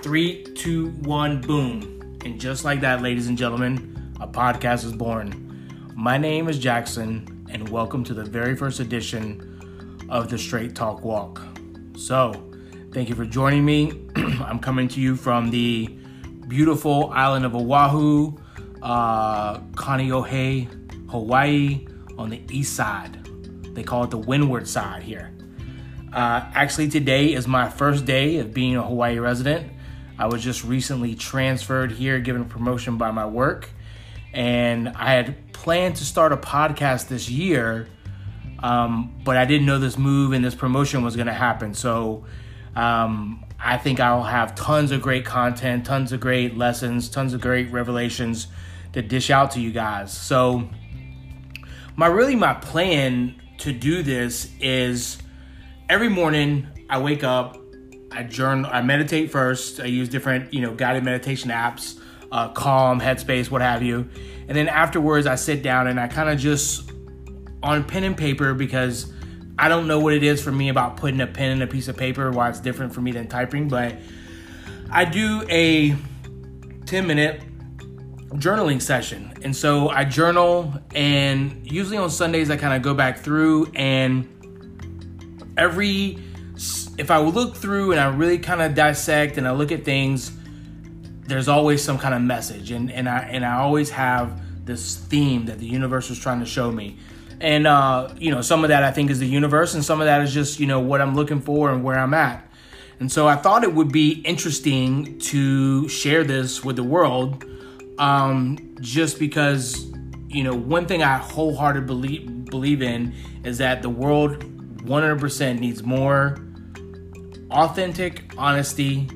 Three, two, one, boom. And just like that, ladies and gentlemen, a podcast is born. My name is Jaxson, and welcome to the very first edition of the Straight Talk Walk. So, thank you for joining me. I'm coming to you from the beautiful island of Oahu, uh, Kaneohe, Hawaii, on the east side. They call it the windward side here. Uh, actually, today is my first day of being a Hawaii resident. I was just recently transferred here, given a promotion by my work, and I had planned to start a podcast this year, um, but I didn't know this move and this promotion was going to happen. So um, I think I'll have tons of great content, tons of great lessons, tons of great revelations to dish out to you guys. So my really my plan to do this is every morning I wake up, I journal, I meditate first. I use different, you know, guided meditation apps, uh, Calm, Headspace, what have you. And then afterwards, I sit down and I kind of just on pen and paper because I don't know what it is for me about putting a pen in a piece of paper, why it's different for me than typing, but I do a 10 minute journaling session. And so I journal, and usually on Sundays, I kind of go back through and every if I look through and I really kind of dissect and I look at things, there's always some kind of message, and and I and I always have this theme that the universe was trying to show me, and uh, you know some of that I think is the universe, and some of that is just you know what I'm looking for and where I'm at, and so I thought it would be interesting to share this with the world, um, just because you know one thing I wholeheartedly believe believe in is that the world 100% needs more authentic honesty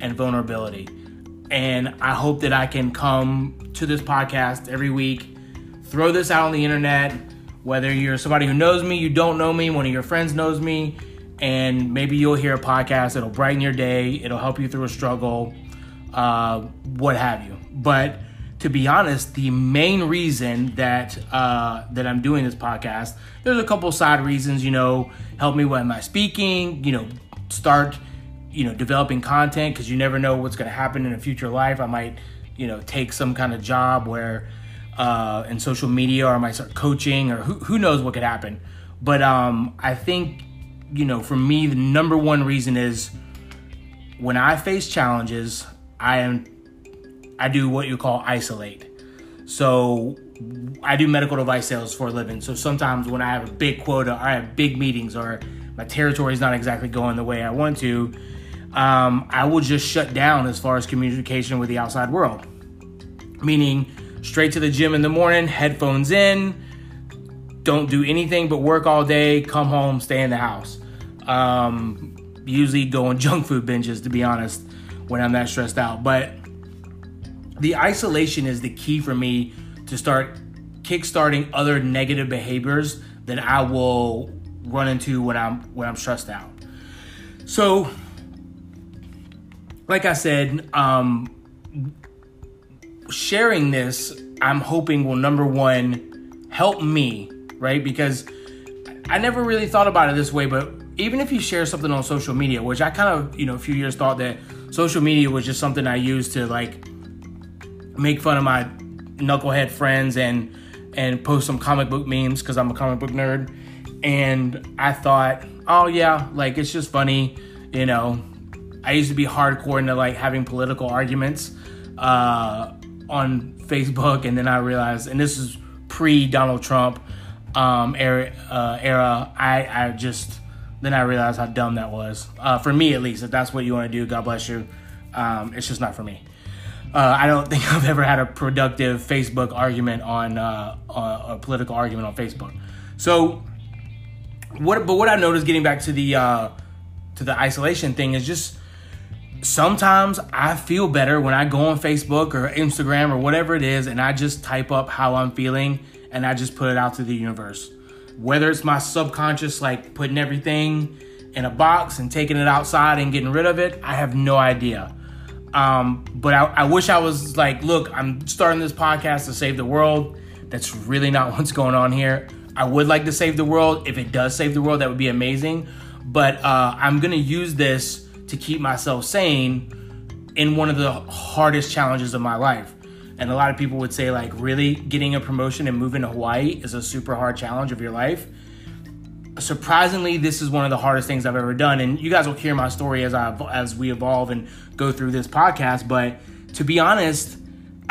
and vulnerability. And I hope that I can come to this podcast every week, throw this out on the internet, whether you're somebody who knows me, you don't know me, one of your friends knows me, and maybe you'll hear a podcast that'll brighten your day, it'll help you through a struggle, uh, what have you. But to be honest, the main reason that uh, that I'm doing this podcast, there's a couple side reasons. You know, help me with my speaking. You know, start you know developing content because you never know what's going to happen in a future life. I might you know take some kind of job where uh, in social media, or I might start coaching, or who who knows what could happen. But um, I think you know, for me, the number one reason is when I face challenges, I am I do what you call isolate. So I do medical device sales for a living. So sometimes when I have a big quota, I have big meetings, or my territory is not exactly going the way I want to, um, I will just shut down as far as communication with the outside world. Meaning, straight to the gym in the morning, headphones in, don't do anything but work all day, come home, stay in the house. Um, usually go on junk food binges, to be honest, when I'm that stressed out. But the isolation is the key for me to start kickstarting other negative behaviors that I will run into when I'm when I'm stressed out. So, like I said, um, sharing this, I'm hoping will number one help me, right? Because I never really thought about it this way, but even if you share something on social media, which I kind of, you know, a few years thought that social media was just something I used to like make fun of my knucklehead friends and and post some comic book memes because I'm a comic book nerd. And I thought, oh yeah, like it's just funny, you know. I used to be hardcore into like having political arguments uh, on Facebook, and then I realized, and this is pre Donald Trump um, era, uh, era. I I just then I realized how dumb that was uh, for me at least. If that's what you want to do, God bless you. Um, it's just not for me. Uh, I don't think I've ever had a productive Facebook argument on uh, a political argument on Facebook. So, what? But what I noticed getting back to the uh, to the isolation thing is just sometimes I feel better when I go on Facebook or Instagram or whatever it is, and I just type up how I'm feeling and I just put it out to the universe. Whether it's my subconscious, like putting everything in a box and taking it outside and getting rid of it, I have no idea. Um, but I, I wish I was like, look, I'm starting this podcast to save the world. That's really not what's going on here. I would like to save the world. If it does save the world, that would be amazing. But uh, I'm going to use this to keep myself sane in one of the hardest challenges of my life. And a lot of people would say, like, really getting a promotion and moving to Hawaii is a super hard challenge of your life. Surprisingly, this is one of the hardest things I've ever done. And you guys will hear my story as I as we evolve and go through this podcast. But to be honest,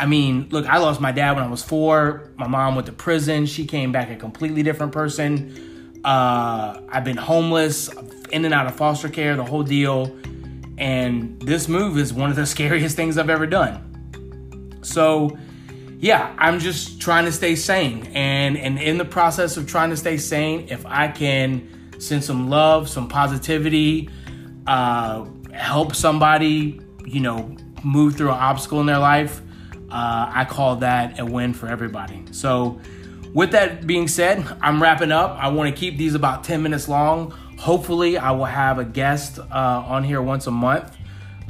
I mean, look, I lost my dad when I was four. My mom went to prison. She came back a completely different person. Uh, I've been homeless, in and out of foster care, the whole deal. And this move is one of the scariest things I've ever done. So, yeah, I'm just trying to stay sane. And, and in the process of trying to stay sane, if I can send some love, some positivity, uh, help somebody, you know, move through an obstacle in their life, uh, I call that a win for everybody. So, with that being said, I'm wrapping up. I want to keep these about 10 minutes long. Hopefully, I will have a guest uh, on here once a month.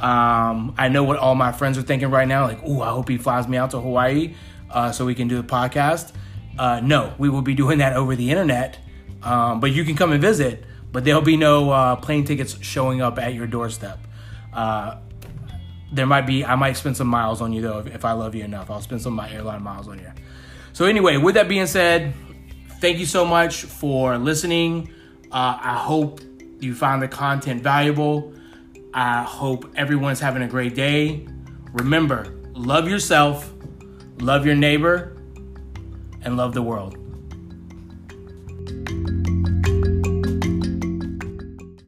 Um, I know what all my friends are thinking right now like, oh, I hope he flies me out to Hawaii uh, so we can do the podcast. Uh, no, we will be doing that over the internet. Um, but you can come and visit, but there'll be no uh, plane tickets showing up at your doorstep. There might be I might spend some miles on you though if, if, I love you enough. I'll spend some of my airline miles on you. So anyway, with that being said, thank you so much for listening. Uh, I hope you found the content valuable. I hope everyone's having a great day. Remember, love yourself, love your neighbor, and love the world.